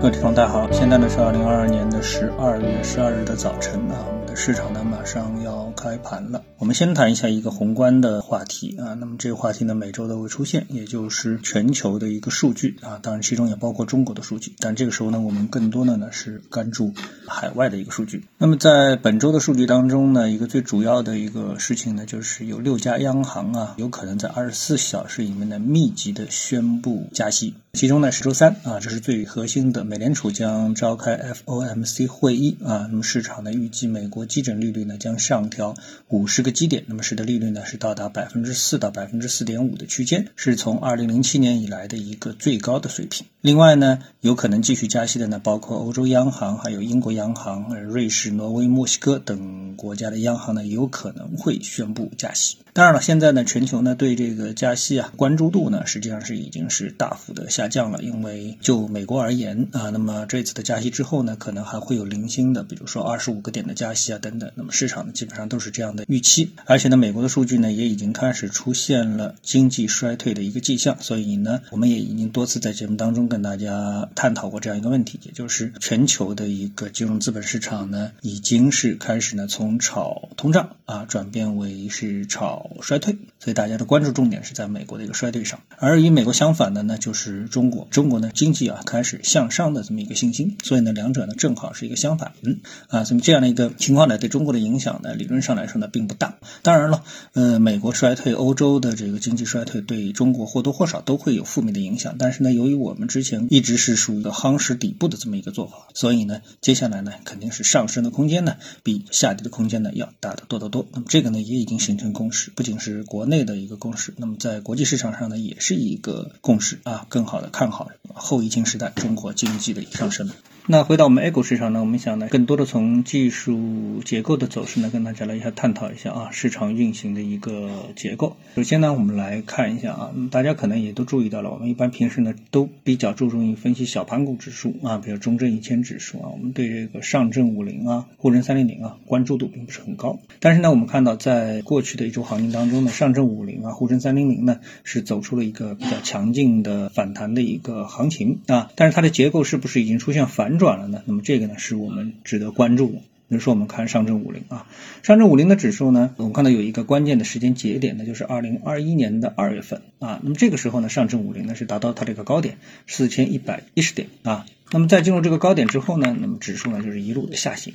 各位听众，大家好，现在呢是二零二二年的十二月十二日的早晨啊，我们的市场呢马上要开盘了。我们先谈一下一个宏观的话题啊，那么这个话题呢每周都会出现，也就是全球的一个数据啊，当然其中也包括中国的数据，但这个时候呢我们更多的呢是关注海外的一个数据。那么在本周的数据当中呢，一个最主要的一个事情呢，就是有六家央行啊有可能在二十四小时里面呢密集的宣布加息。其中呢是周三啊，这是最核心的，美联储将召开 FOMC 会议啊，那么市场呢预计美国基准利率呢将上调五十个基点，那么使得利率呢是到达百分之四到百分之四点五的区间，是从二零零七年以来的一个最高的水平。另外呢，有可能继续加息的呢，包括欧洲央行、还有英国央行、瑞士、挪威、墨西哥等国家的央行呢，有可能会宣布加息。当然了，现在呢，全球呢对这个加息啊关注度呢，实际上是已经是大幅的下下降了。因为就美国而言啊，那么这次的加息之后呢，可能还会有零星的，比如说二十五个点的加息啊等等。那么市场呢基本上都是这样的预期。而且呢，美国的数据呢也已经开始出现了经济衰退的一个迹象。所以呢，我们也已经多次在节目当中跟大家探讨过这样一个问题，也就是全球的一个金融资本市场呢，已经是开始呢从炒通胀啊转变为是炒。衰退，所以大家的关注重点是在美国的一个衰退上，而与美国相反的呢，就是中国。中国呢，经济啊开始向上的这么一个信心，所以呢，两者呢正好是一个相反。嗯啊，那么这样的一个情况呢，对中国的影响呢，理论上来说呢，并不大。当然了，呃，美国衰退，欧洲的这个经济衰退，对中国或多或少都会有负面的影响。但是呢，由于我们之前一直是属于一个夯实底部的这么一个做法，所以呢，接下来呢，肯定是上升的空间呢，比下跌的空间呢要大得多得多。那么这个呢，也已经形成共识。不仅是国内内的一个共识，那么在国际市场上呢，也是一个共识啊，更好的看好后疫情时代中国经济的上升。那回到我们 A 股市场呢，我们想呢，更多的从技术结构的走势呢，跟大家来一下探讨一下啊，市场运行的一个结构。首先呢，我们来看一下啊，大家可能也都注意到了，我们一般平时呢都比较注重于分析小盘股指数啊，比如中证一千指数啊，我们对这个上证五零啊、沪深三零零啊关注度并不是很高。但是呢，我们看到在过去的一周行情当中呢，上证五零啊、沪深三零零呢是走出了一个比较强劲的反弹的一个行情啊，但是它的结构是不是已经出现反？转了呢，那么这个呢是我们值得关注的。比如说，我们看上证五零啊，上证五零的指数呢，我们看到有一个关键的时间节点呢，就是二零二一年的二月份啊。那么这个时候呢，上证五零呢是达到它这个高点四千一百一十点啊。那么在进入这个高点之后呢，那么指数呢就是一路的下行。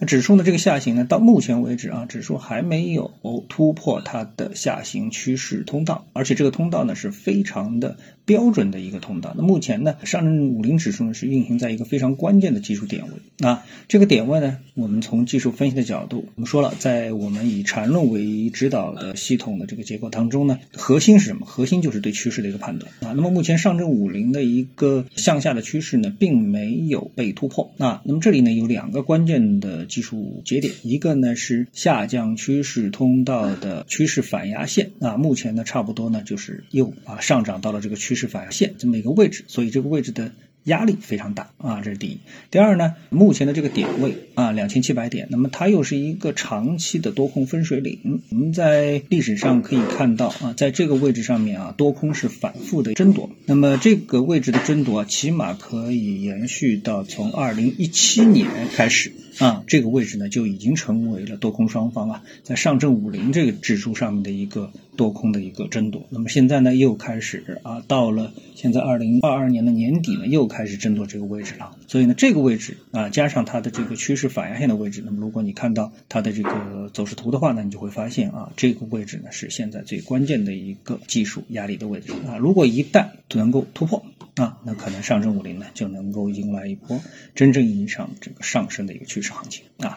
那指数的这个下行呢，到目前为止啊，指数还没有突破它的下行趋势通道，而且这个通道呢是非常的标准的一个通道。那目前呢，上证五零指数呢是运行在一个非常关键的技术点位啊。这个点位呢，我们从技术分析的角度，我们说了，在我们以缠论为指导的系统的这个结构当中呢，核心是什么？核心就是对趋势的一个判断啊。那么目前上证五零的一个向下的趋势呢，并没有被突破啊，那么这里呢有两个关键的技术节点，一个呢是下降趋势通道的趋势反压线啊，目前呢差不多呢就是又啊上涨到了这个趋势反线这么一个位置，所以这个位置的。压力非常大啊，这是第一。第二呢，目前的这个点位啊，两千七百点，那么它又是一个长期的多空分水岭。我们在历史上可以看到啊，在这个位置上面啊，多空是反复的争夺。那么这个位置的争夺，起码可以延续到从二零一七年开始啊，这个位置呢就已经成为了多空双方啊，在上证五零这个指数上面的一个。做空的一个争夺，那么现在呢又开始啊，到了现在二零二二年的年底呢，又开始争夺这个位置了。所以呢，这个位置啊，加上它的这个趋势反压线的位置，那么如果你看到它的这个走势图的话呢，你就会发现啊，这个位置呢是现在最关键的一个技术压力的位置啊。如果一旦能够突破啊，那可能上证五零呢就能够迎来一波真正意义上这个上升的一个趋势行情啊。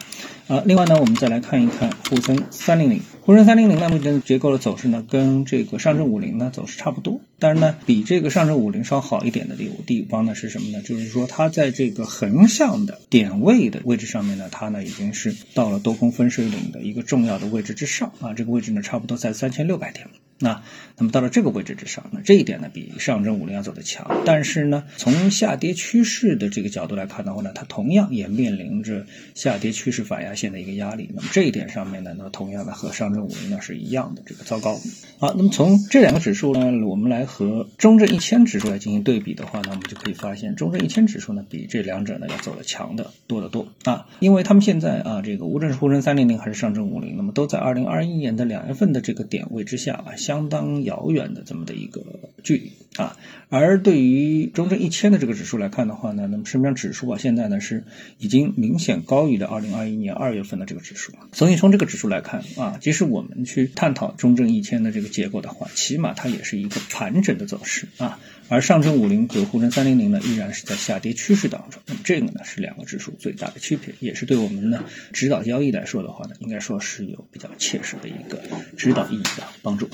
啊，另外呢，我们再来看一看沪深三零零，沪深三零零呢目前结构的走势呢。跟这个上证五零呢走势差不多，但是呢，比这个上证五零稍好一点的地地方呢是什么呢？就是说它在这个横向的点位的位置上面呢，它呢已经是到了多空分水岭的一个重要的位置之上啊，这个位置呢差不多在三千六百点。那那么到了这个位置之上，那这一点呢比上证五零要走的强，但是呢从下跌趋势的这个角度来看的话呢，它同样也面临着下跌趋势反压线的一个压力。那么这一点上面呢，那同样的和上证五零呢是一样的这个糟糕。好，那么从这两个指数呢，我们来和中证一千指数来进行对比的话呢，我们就可以发现，中证一千指数呢比这两者呢要走的强的多得多啊，因为他们现在啊，这个无论是沪深三零零还是上证五零，那么都在二零二一年的两月份的这个点位之下啊，相当遥远的这么的一个距离啊。而对于中证一千的这个指数来看的话呢，那么实际上指数啊现在呢是已经明显高于了二零二一年二月份的这个指数，所以从这个指数来看啊，即使我们去探讨中证一千的这个结构的话，起码它也是一个盘整的走势啊。而上证五零和沪深三零零呢，依然是在下跌趋势当中。那么这个呢，是两个指数最大的区别，也是对我们呢指导交易来说的话呢，应该说是有比较切实的一个指导意义的帮助。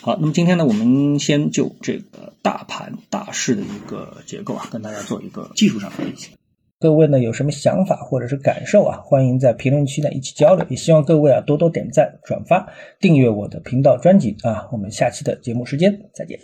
好，那么今天呢，我们先就这个大盘大势的一个结构啊，跟大家做一个技术上的分析。各位呢有什么想法或者是感受啊，欢迎在评论区呢一起交流。也希望各位啊多多点赞、转发、订阅我的频道专辑啊。我们下期的节目时间再见。